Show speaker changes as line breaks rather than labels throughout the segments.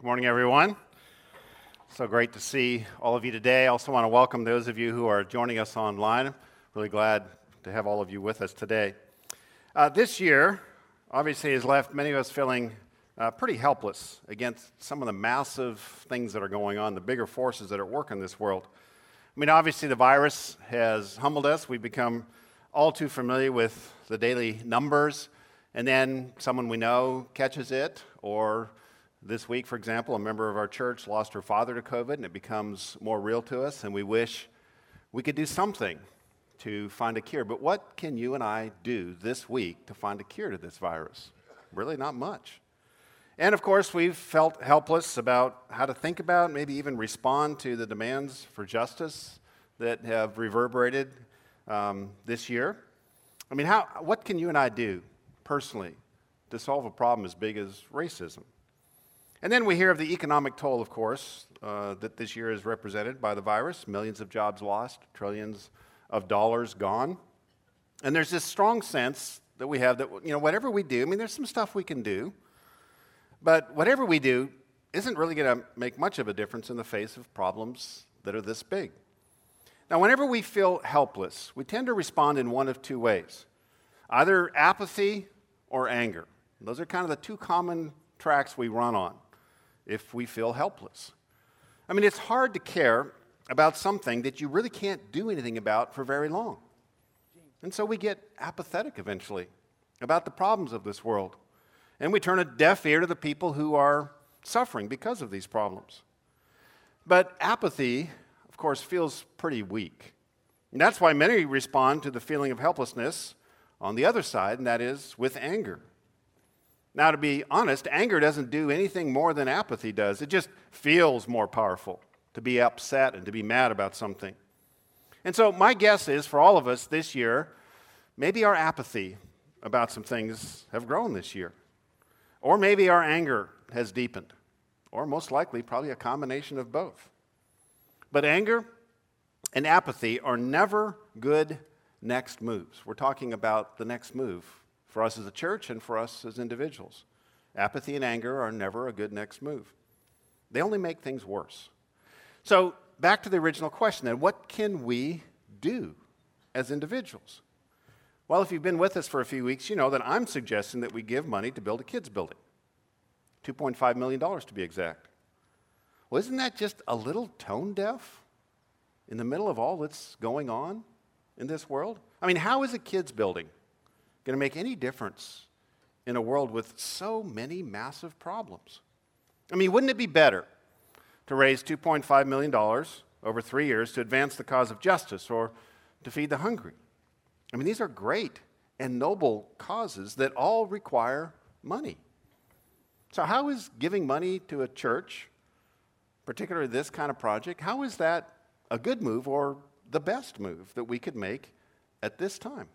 Good morning, everyone. So great to see all of you today. I also want to welcome those of you who are joining us online. Really glad to have all of you with us today. Uh, this year, obviously, has left many of us feeling uh, pretty helpless against some of the massive things that are going on, the bigger forces that are at work in this world. I mean, obviously, the virus has humbled us. We've become all too familiar with the daily numbers, and then someone we know catches it or this week, for example, a member of our church lost her father to COVID, and it becomes more real to us, and we wish we could do something to find a cure. But what can you and I do this week to find a cure to this virus? Really, not much. And of course, we've felt helpless about how to think about, maybe even respond to the demands for justice that have reverberated um, this year. I mean, how, what can you and I do personally to solve a problem as big as racism? And then we hear of the economic toll, of course, uh, that this year is represented by the virus millions of jobs lost, trillions of dollars gone. And there's this strong sense that we have that, you know, whatever we do, I mean, there's some stuff we can do, but whatever we do isn't really going to make much of a difference in the face of problems that are this big. Now, whenever we feel helpless, we tend to respond in one of two ways either apathy or anger. Those are kind of the two common tracks we run on if we feel helpless. I mean, it's hard to care about something that you really can't do anything about for very long. And so we get apathetic eventually about the problems of this world. And we turn a deaf ear to the people who are suffering because of these problems. But apathy, of course, feels pretty weak. And that's why many respond to the feeling of helplessness on the other side, and that is with anger. Now, to be honest, anger doesn't do anything more than apathy does. It just feels more powerful to be upset and to be mad about something. And so, my guess is for all of us this year, maybe our apathy about some things have grown this year. Or maybe our anger has deepened. Or most likely, probably a combination of both. But anger and apathy are never good next moves. We're talking about the next move for us as a church and for us as individuals. Apathy and anger are never a good next move, they only make things worse. So, back to the original question then what can we do as individuals? Well, if you've been with us for a few weeks, you know that I'm suggesting that we give money to build a kids' building. $2.5 million to be exact. Well, isn't that just a little tone deaf in the middle of all that's going on in this world? I mean, how is a kids' building going to make any difference in a world with so many massive problems? I mean, wouldn't it be better to raise $2.5 million over three years to advance the cause of justice or to feed the hungry? I mean, these are great and noble causes that all require money. So, how is giving money to a church, particularly this kind of project, how is that a good move or the best move that we could make at this time?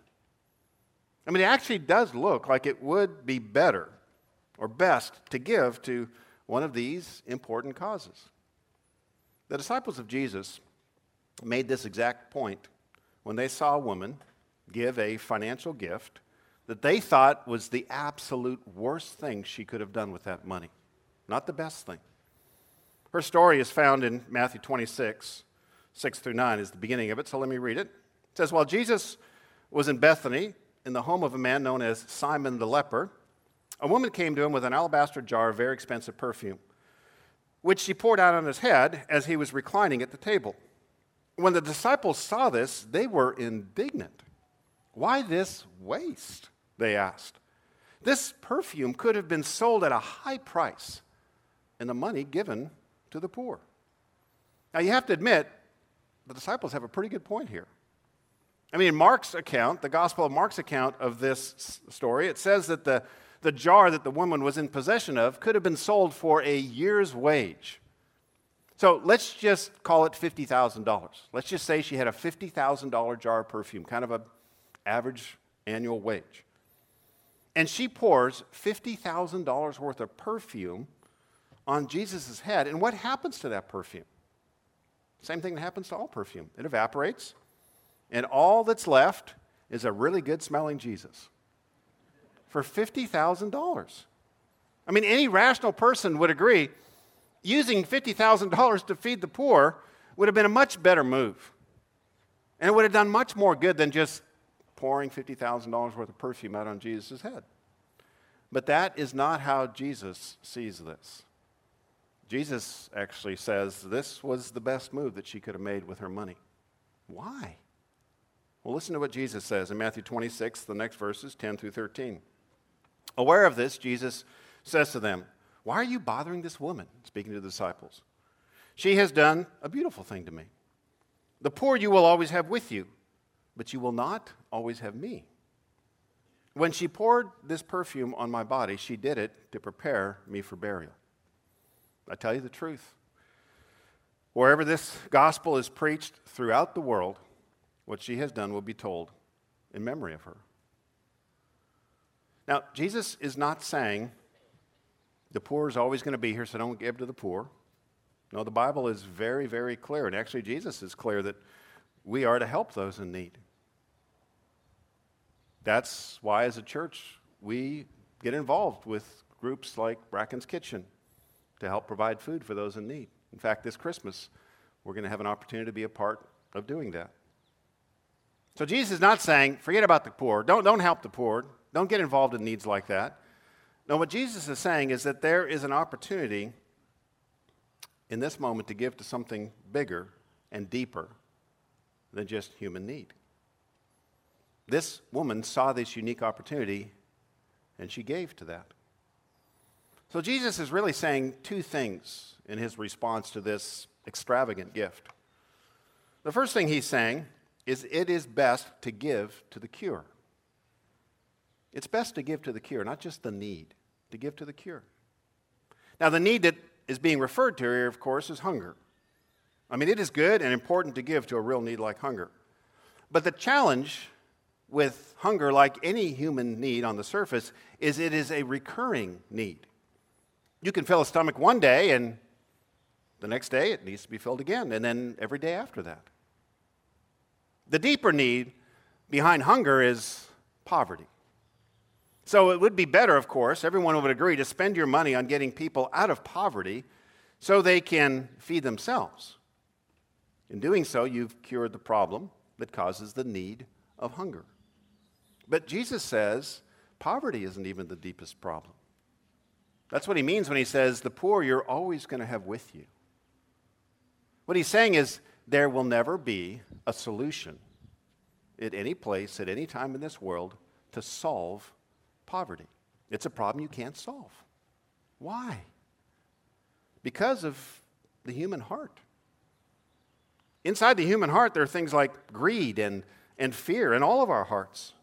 I mean, it actually does look like it would be better or best to give to one of these important causes. The disciples of Jesus made this exact point when they saw a woman give a financial gift that they thought was the absolute worst thing she could have done with that money, not the best thing. Her story is found in Matthew 26, 6 through 9 is the beginning of it, so let me read it. It says, While Jesus was in Bethany, in the home of a man known as Simon the leper, a woman came to him with an alabaster jar of very expensive perfume, which she poured out on his head as he was reclining at the table. When the disciples saw this, they were indignant. Why this waste? They asked. This perfume could have been sold at a high price and the money given to the poor. Now, you have to admit, the disciples have a pretty good point here. I mean, Mark's account, the Gospel of Mark's account of this story, it says that the, the jar that the woman was in possession of could have been sold for a year's wage. So let's just call it $50,000. Let's just say she had a $50,000 jar of perfume, kind of an average annual wage. And she pours $50,000 worth of perfume on Jesus' head. And what happens to that perfume? Same thing that happens to all perfume it evaporates and all that's left is a really good smelling Jesus for $50,000. I mean, any rational person would agree using $50,000 to feed the poor would have been a much better move. And it would have done much more good than just pouring $50,000 worth of perfume out on Jesus' head. But that is not how Jesus sees this. Jesus actually says this was the best move that she could have made with her money. Why? Well, listen to what Jesus says in Matthew 26, the next verses, 10 through 13. Aware of this, Jesus says to them, Why are you bothering this woman? Speaking to the disciples. She has done a beautiful thing to me. The poor you will always have with you, but you will not always have me. When she poured this perfume on my body, she did it to prepare me for burial. I tell you the truth. Wherever this gospel is preached throughout the world, what she has done will be told in memory of her. Now, Jesus is not saying the poor is always going to be here, so don't give to the poor. No, the Bible is very, very clear. And actually, Jesus is clear that we are to help those in need. That's why, as a church, we get involved with groups like Bracken's Kitchen to help provide food for those in need. In fact, this Christmas, we're going to have an opportunity to be a part of doing that. So Jesus is not saying, forget about the poor, don't, don't help the poor, don't get involved in needs like that. No, what Jesus is saying is that there is an opportunity in this moment to give to something bigger and deeper than just human need. This woman saw this unique opportunity and she gave to that. So Jesus is really saying two things in his response to this extravagant gift. The first thing he's saying is it is best to give to the cure. It's best to give to the cure, not just the need, to give to the cure. Now, the need that is being referred to here, of course, is hunger. I mean, it is good and important to give to a real need like hunger. But the challenge with hunger, like any human need on the surface, is it is a recurring need. You can fill a stomach one day, and the next day it needs to be filled again, and then every day after that. The deeper need behind hunger is poverty. So it would be better, of course, everyone would agree, to spend your money on getting people out of poverty so they can feed themselves. In doing so, you've cured the problem that causes the need of hunger. But Jesus says poverty isn't even the deepest problem. That's what he means when he says, the poor you're always going to have with you. What he's saying is, there will never be a solution at any place, at any time in this world, to solve poverty. It's a problem you can't solve. Why? Because of the human heart. Inside the human heart, there are things like greed and, and fear in all of our hearts.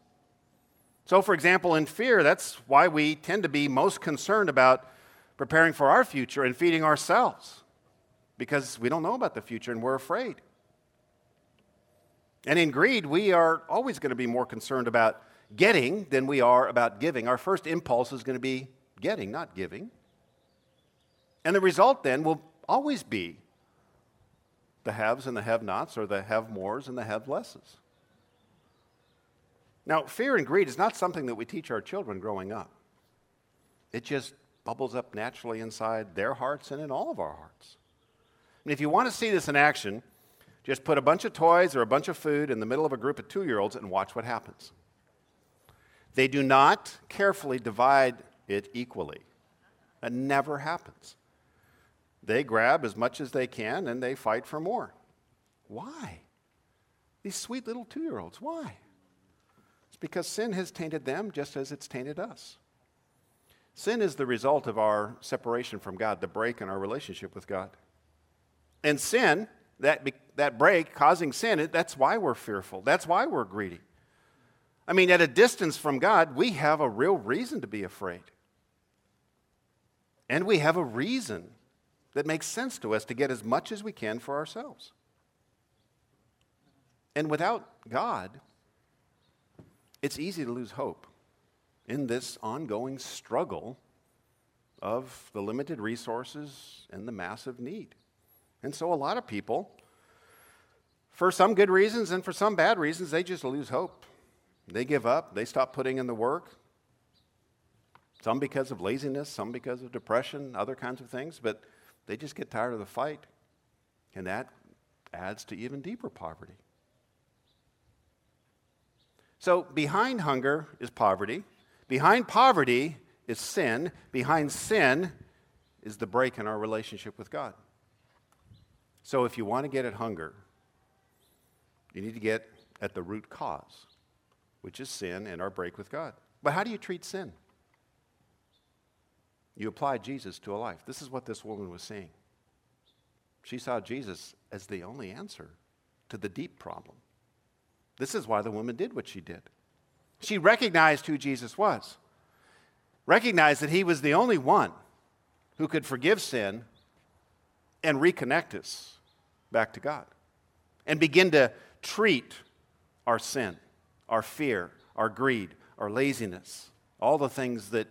So, for example, in fear, that's why we tend to be most concerned about preparing for our future and feeding ourselves, because we don't know about the future and we're afraid. And in greed, we are always going to be more concerned about getting than we are about giving. Our first impulse is going to be getting, not giving. And the result then will always be the haves and the have nots, or the have mores and the have lesses. Now, fear and greed is not something that we teach our children growing up. It just bubbles up naturally inside their hearts and in all of our hearts. And if you want to see this in action, just put a bunch of toys or a bunch of food in the middle of a group of two year olds and watch what happens. They do not carefully divide it equally. That never happens. They grab as much as they can and they fight for more. Why? These sweet little two year olds, why? It's because sin has tainted them just as it's tainted us. Sin is the result of our separation from God, the break in our relationship with God. And sin, that, that break causing sin, that's why we're fearful. That's why we're greedy. I mean, at a distance from God, we have a real reason to be afraid. And we have a reason that makes sense to us to get as much as we can for ourselves. And without God, it's easy to lose hope in this ongoing struggle of the limited resources and the massive need. And so, a lot of people, for some good reasons and for some bad reasons, they just lose hope. They give up, they stop putting in the work. Some because of laziness, some because of depression, other kinds of things, but they just get tired of the fight. And that adds to even deeper poverty. So, behind hunger is poverty. Behind poverty is sin. Behind sin is the break in our relationship with God. So, if you want to get at hunger, you need to get at the root cause, which is sin and our break with God. But how do you treat sin? You apply Jesus to a life. This is what this woman was seeing. She saw Jesus as the only answer to the deep problem. This is why the woman did what she did. She recognized who Jesus was, recognized that he was the only one who could forgive sin and reconnect us back to God and begin to treat our sin, our fear, our greed, our laziness, all the things that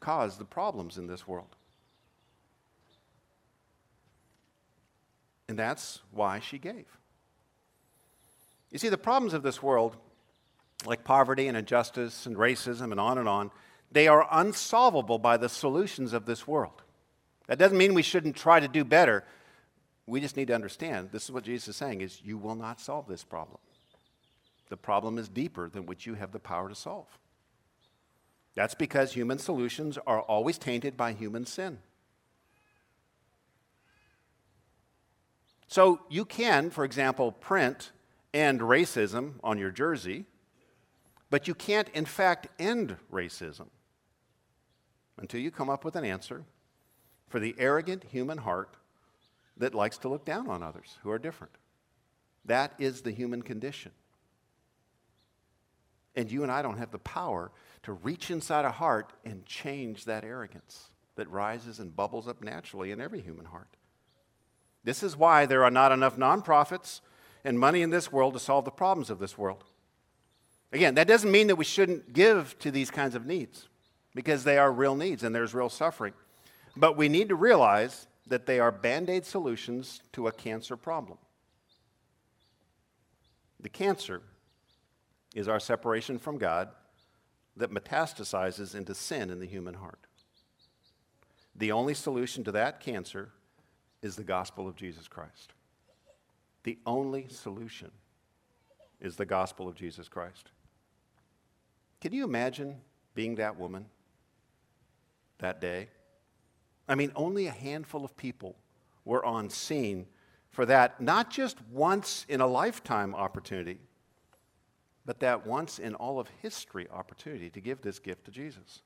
cause the problems in this world. And that's why she gave. You see, the problems of this world, like poverty and injustice and racism and on and on, they are unsolvable by the solutions of this world. That doesn't mean we shouldn't try to do better. We just need to understand this is what Jesus is saying is you will not solve this problem. The problem is deeper than what you have the power to solve. That's because human solutions are always tainted by human sin. So you can, for example, print end racism on your jersey, but you can't, in fact, end racism until you come up with an answer for the arrogant human heart that likes to look down on others who are different. That is the human condition. And you and I don't have the power to reach inside a heart and change that arrogance that rises and bubbles up naturally in every human heart. This is why there are not enough nonprofits and money in this world to solve the problems of this world. Again, that doesn't mean that we shouldn't give to these kinds of needs because they are real needs and there's real suffering. But we need to realize that they are band aid solutions to a cancer problem. The cancer is our separation from God that metastasizes into sin in the human heart. The only solution to that cancer is the gospel of Jesus Christ. The only solution is the gospel of Jesus Christ. Can you imagine being that woman that day? I mean, only a handful of people were on scene for that, not just once in a lifetime opportunity, but that once in all of history opportunity to give this gift to Jesus.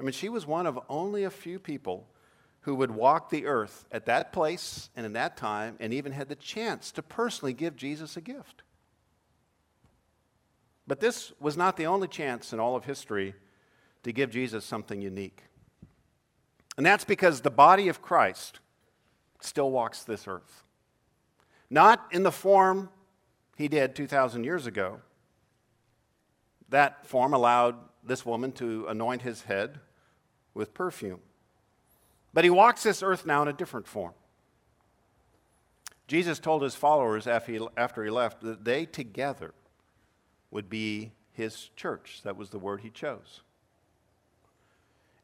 I mean, she was one of only a few people who would walk the earth at that place and in that time and even had the chance to personally give Jesus a gift. But this was not the only chance in all of history to give Jesus something unique. And that's because the body of Christ still walks this earth. Not in the form he did 2,000 years ago. That form allowed this woman to anoint his head with perfume. But he walks this earth now in a different form. Jesus told his followers after he left that they together would be his church. That was the word he chose.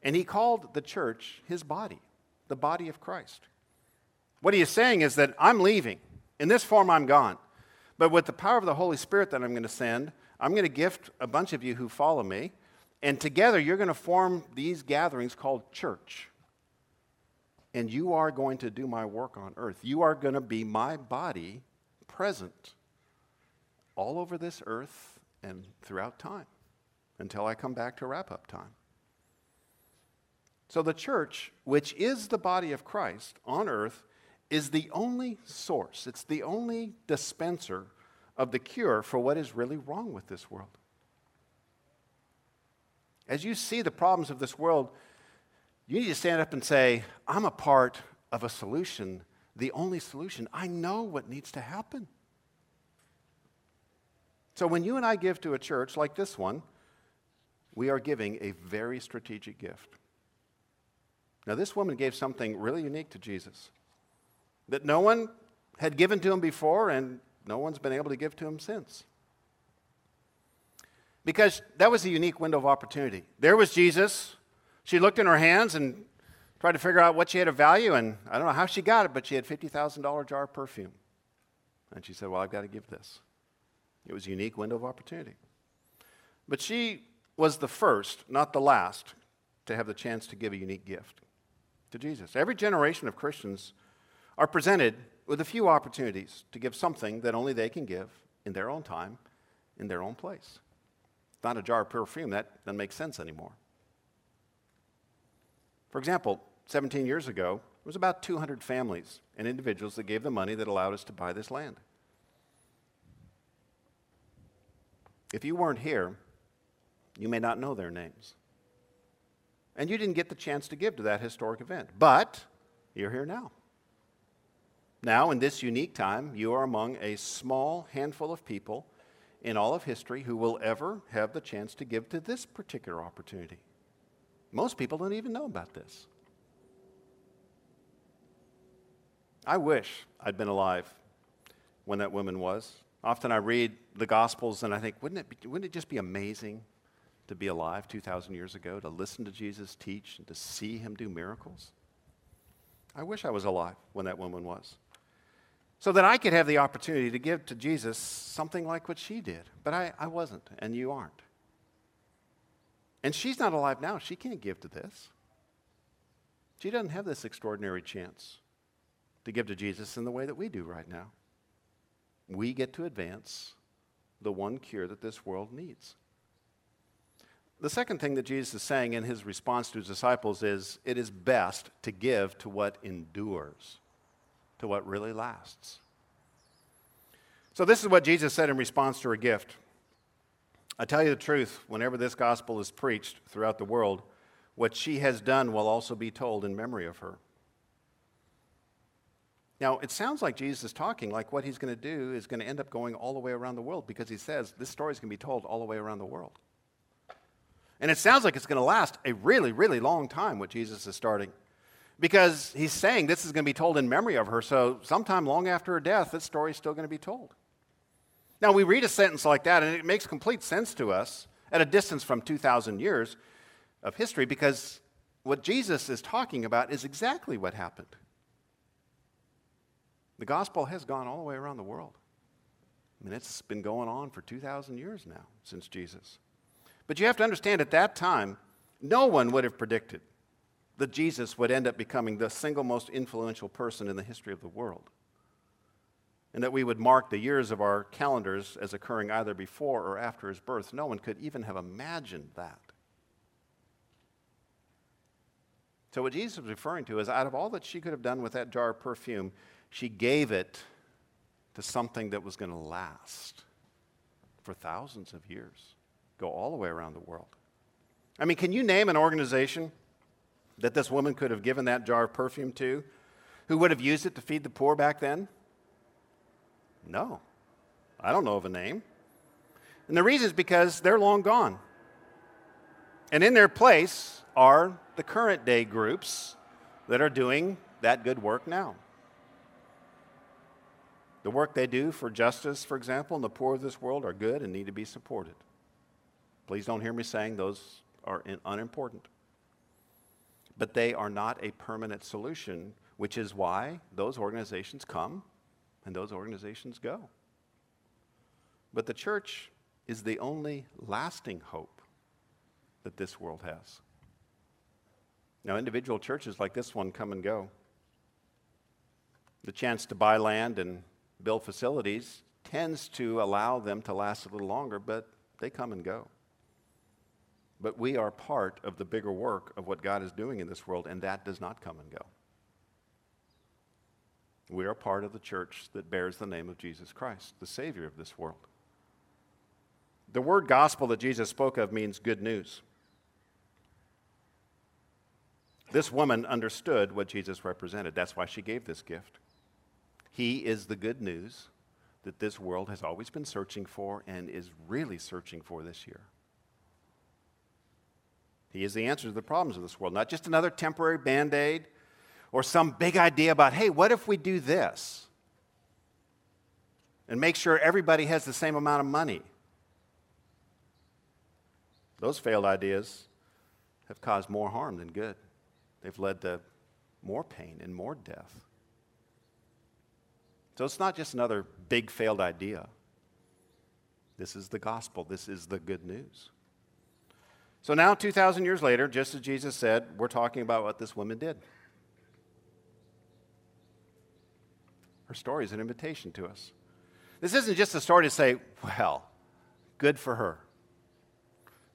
And he called the church his body, the body of Christ. What he is saying is that I'm leaving. In this form, I'm gone. But with the power of the Holy Spirit that I'm going to send, I'm going to gift a bunch of you who follow me. And together, you're going to form these gatherings called church and you are going to do my work on earth. You are going to be my body present all over this earth and throughout time until I come back to wrap up time. So, the church, which is the body of Christ on earth, is the only source, it's the only dispenser of the cure for what is really wrong with this world. As you see the problems of this world, you need to stand up and say, I'm a part of a solution, the only solution. I know what needs to happen. So when you and I give to a church like this one, we are giving a very strategic gift. Now, this woman gave something really unique to Jesus that no one had given to him before, and no one's been able to give to him since. Because that was a unique window of opportunity. There was Jesus she looked in her hands and tried to figure out what she had of value, and I don't know how she got it, but she had a $50,000 jar of perfume. And she said, Well, I've got to give this. It was a unique window of opportunity. But she was the first, not the last, to have the chance to give a unique gift to Jesus. Every generation of Christians are presented with a few opportunities to give something that only they can give in their own time, in their own place. It's not a jar of perfume, that doesn't make sense anymore. For example, 17 years ago, there was about 200 families and individuals that gave the money that allowed us to buy this land. If you weren't here, you may not know their names. And you didn't get the chance to give to that historic event. But you're here now. Now, in this unique time, you are among a small handful of people in all of history who will ever have the chance to give to this particular opportunity. Most people don't even know about this. I wish I'd been alive when that woman was. Often I read the Gospels and I think, wouldn't it, be, wouldn't it just be amazing to be alive 2,000 years ago, to listen to Jesus teach, and to see him do miracles? I wish I was alive when that woman was. So that I could have the opportunity to give to Jesus something like what she did. But I, I wasn't, and you aren't. And she's not alive now. She can't give to this. She doesn't have this extraordinary chance to give to Jesus in the way that we do right now. We get to advance the one cure that this world needs. The second thing that Jesus is saying in his response to his disciples is it is best to give to what endures, to what really lasts. So, this is what Jesus said in response to her gift. I tell you the truth, whenever this gospel is preached throughout the world, what she has done will also be told in memory of her. Now, it sounds like Jesus is talking like what he's going to do is going to end up going all the way around the world because he says this story is going to be told all the way around the world. And it sounds like it's going to last a really, really long time, what Jesus is starting. Because he's saying this is going to be told in memory of her. So, sometime long after her death, this story is still going to be told. Now, we read a sentence like that, and it makes complete sense to us at a distance from 2,000 years of history because what Jesus is talking about is exactly what happened. The gospel has gone all the way around the world. I mean, it's been going on for 2,000 years now since Jesus. But you have to understand at that time, no one would have predicted that Jesus would end up becoming the single most influential person in the history of the world. And that we would mark the years of our calendars as occurring either before or after his birth. No one could even have imagined that. So, what Jesus was referring to is out of all that she could have done with that jar of perfume, she gave it to something that was going to last for thousands of years, go all the way around the world. I mean, can you name an organization that this woman could have given that jar of perfume to who would have used it to feed the poor back then? No. I don't know of a name. And the reason is because they're long gone. And in their place are the current day groups that are doing that good work now. The work they do for justice, for example, and the poor of this world are good and need to be supported. Please don't hear me saying those are unimportant. But they are not a permanent solution, which is why those organizations come and those organizations go. But the church is the only lasting hope that this world has. Now, individual churches like this one come and go. The chance to buy land and build facilities tends to allow them to last a little longer, but they come and go. But we are part of the bigger work of what God is doing in this world, and that does not come and go. We are part of the church that bears the name of Jesus Christ, the Savior of this world. The word gospel that Jesus spoke of means good news. This woman understood what Jesus represented. That's why she gave this gift. He is the good news that this world has always been searching for and is really searching for this year. He is the answer to the problems of this world, not just another temporary band aid or some big idea about, hey, what if we do this? And make sure everybody has the same amount of money. Those failed ideas have caused more harm than good. they've led to more pain and more death. So it's not just another big failed idea. This is the gospel, this is the good news. So now, 2,000 years later, just as Jesus said, we're talking about what this woman did. Her story is an invitation to us. This isn't just a story to say, well, good for her.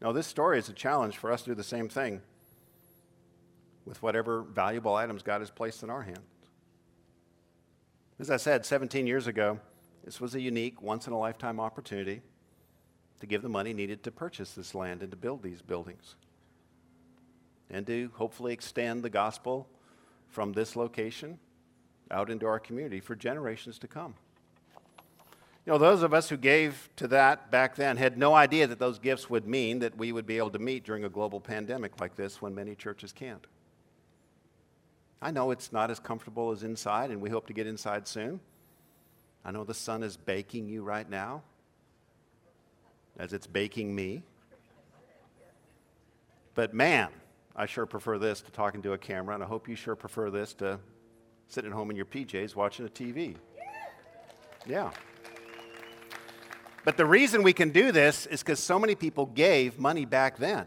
No, this story is a challenge for us to do the same thing with whatever valuable items God has placed in our hands. As I said 17 years ago, this was a unique, once in a lifetime opportunity to give the money needed to purchase this land and to build these buildings. And to hopefully extend the gospel from this location out into our community for generations to come. You know, those of us who gave to that back then had no idea that those gifts would mean that we would be able to meet during a global pandemic like this when many churches can't. I know it's not as comfortable as inside, and we hope to get inside soon. I know the sun is baking you right now, as it's baking me. But man, I sure prefer this to talking to a camera, and I hope you sure prefer this to sitting home in your PJs watching a TV. Yeah. But the reason we can do this is because so many people gave money back then.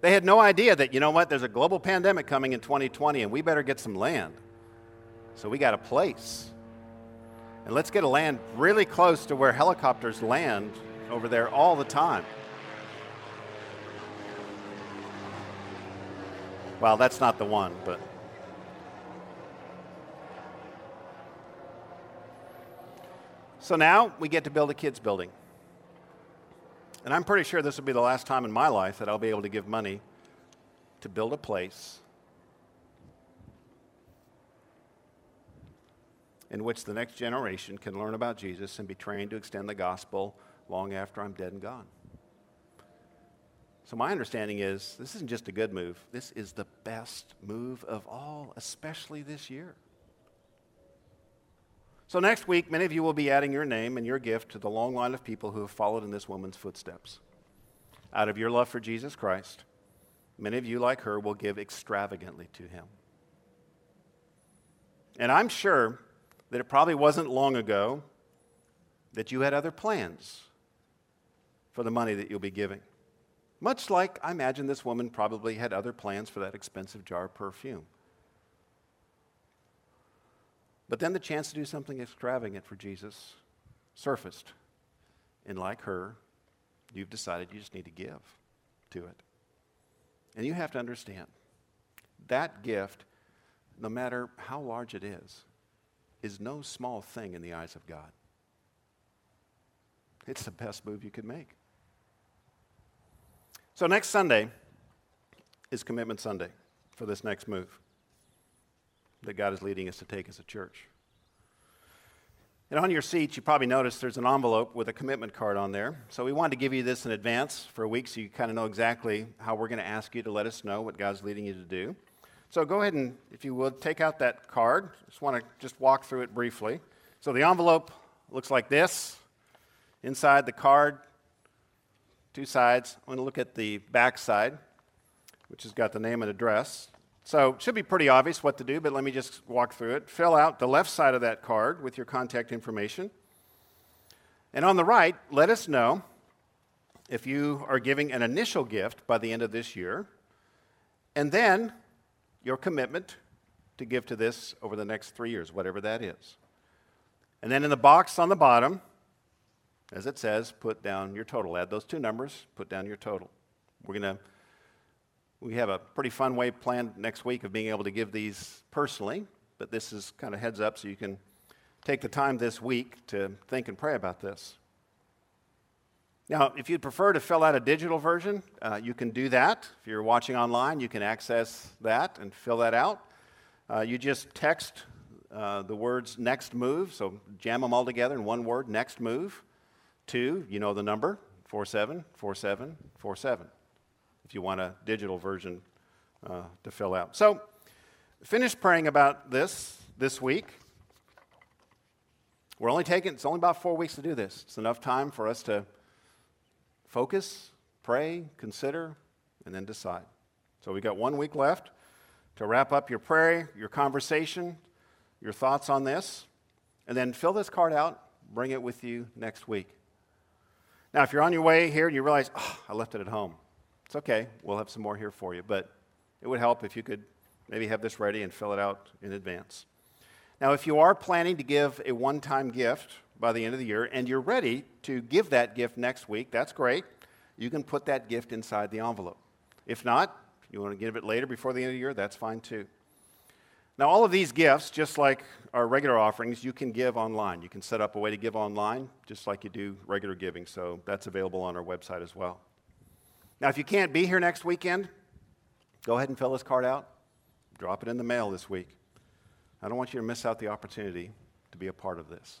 They had no idea that, you know what, there's a global pandemic coming in 2020 and we better get some land. So we got a place. And let's get a land really close to where helicopters land over there all the time. Well, that's not the one, but. So now we get to build a kids' building. And I'm pretty sure this will be the last time in my life that I'll be able to give money to build a place in which the next generation can learn about Jesus and be trained to extend the gospel long after I'm dead and gone. So, my understanding is this isn't just a good move, this is the best move of all, especially this year. So, next week, many of you will be adding your name and your gift to the long line of people who have followed in this woman's footsteps. Out of your love for Jesus Christ, many of you, like her, will give extravagantly to him. And I'm sure that it probably wasn't long ago that you had other plans for the money that you'll be giving. Much like I imagine this woman probably had other plans for that expensive jar of perfume. But then the chance to do something extravagant for Jesus surfaced. And like her, you've decided you just need to give to it. And you have to understand that gift, no matter how large it is, is no small thing in the eyes of God. It's the best move you could make. So, next Sunday is Commitment Sunday for this next move that God is leading us to take as a church. And on your seats, you probably noticed there's an envelope with a commitment card on there. So we wanted to give you this in advance for a week so you kind of know exactly how we're going to ask you to let us know what God's leading you to do. So go ahead and, if you will, take out that card. Just want to just walk through it briefly. So the envelope looks like this. Inside the card, two sides. I'm going to look at the back side, which has got the name and address. So it should be pretty obvious what to do, but let me just walk through it. Fill out the left side of that card with your contact information. And on the right, let us know if you are giving an initial gift by the end of this year, and then your commitment to give to this over the next three years, whatever that is. And then in the box on the bottom, as it says, put down your total. Add those two numbers, put down your total. We're going to we have a pretty fun way planned next week of being able to give these personally, but this is kind of heads up so you can take the time this week to think and pray about this. Now, if you'd prefer to fill out a digital version, uh, you can do that. If you're watching online, you can access that and fill that out. Uh, you just text uh, the words next move, so jam them all together in one word, next move, to, you know the number, 474747 if you want a digital version uh, to fill out. So, finish praying about this this week. We're only taking, it's only about four weeks to do this. It's enough time for us to focus, pray, consider, and then decide. So, we've got one week left. to wrap up your prayer, your conversation, your thoughts on this, and then fill this card out, bring it with you next week. Now, if you're on your way here and you realize, oh, I left it at home, it's okay. We'll have some more here for you. But it would help if you could maybe have this ready and fill it out in advance. Now, if you are planning to give a one time gift by the end of the year and you're ready to give that gift next week, that's great. You can put that gift inside the envelope. If not, you want to give it later before the end of the year, that's fine too. Now, all of these gifts, just like our regular offerings, you can give online. You can set up a way to give online, just like you do regular giving. So that's available on our website as well. Now, if you can't be here next weekend, go ahead and fill this card out. Drop it in the mail this week. I don't want you to miss out the opportunity to be a part of this.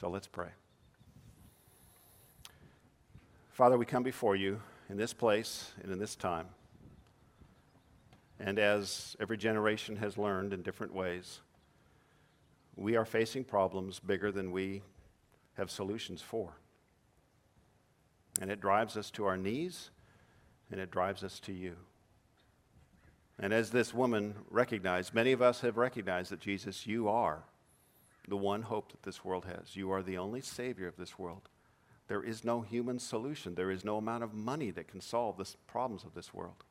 So let's pray. Father, we come before you in this place and in this time. And as every generation has learned in different ways, we are facing problems bigger than we have solutions for. And it drives us to our knees and it drives us to you. And as this woman recognized, many of us have recognized that Jesus, you are the one hope that this world has. You are the only Savior of this world. There is no human solution. There is no amount of money that can solve the problems of this world.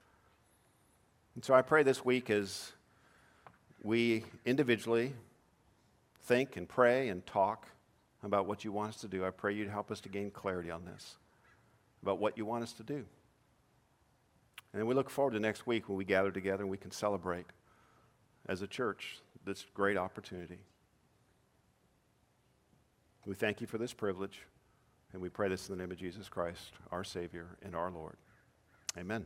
And so I pray this week as we individually think and pray and talk about what you want us to do, I pray you'd help us to gain clarity on this, about what you want us to do. And we look forward to next week when we gather together and we can celebrate as a church this great opportunity. We thank you for this privilege, and we pray this in the name of Jesus Christ, our Savior and our Lord. Amen.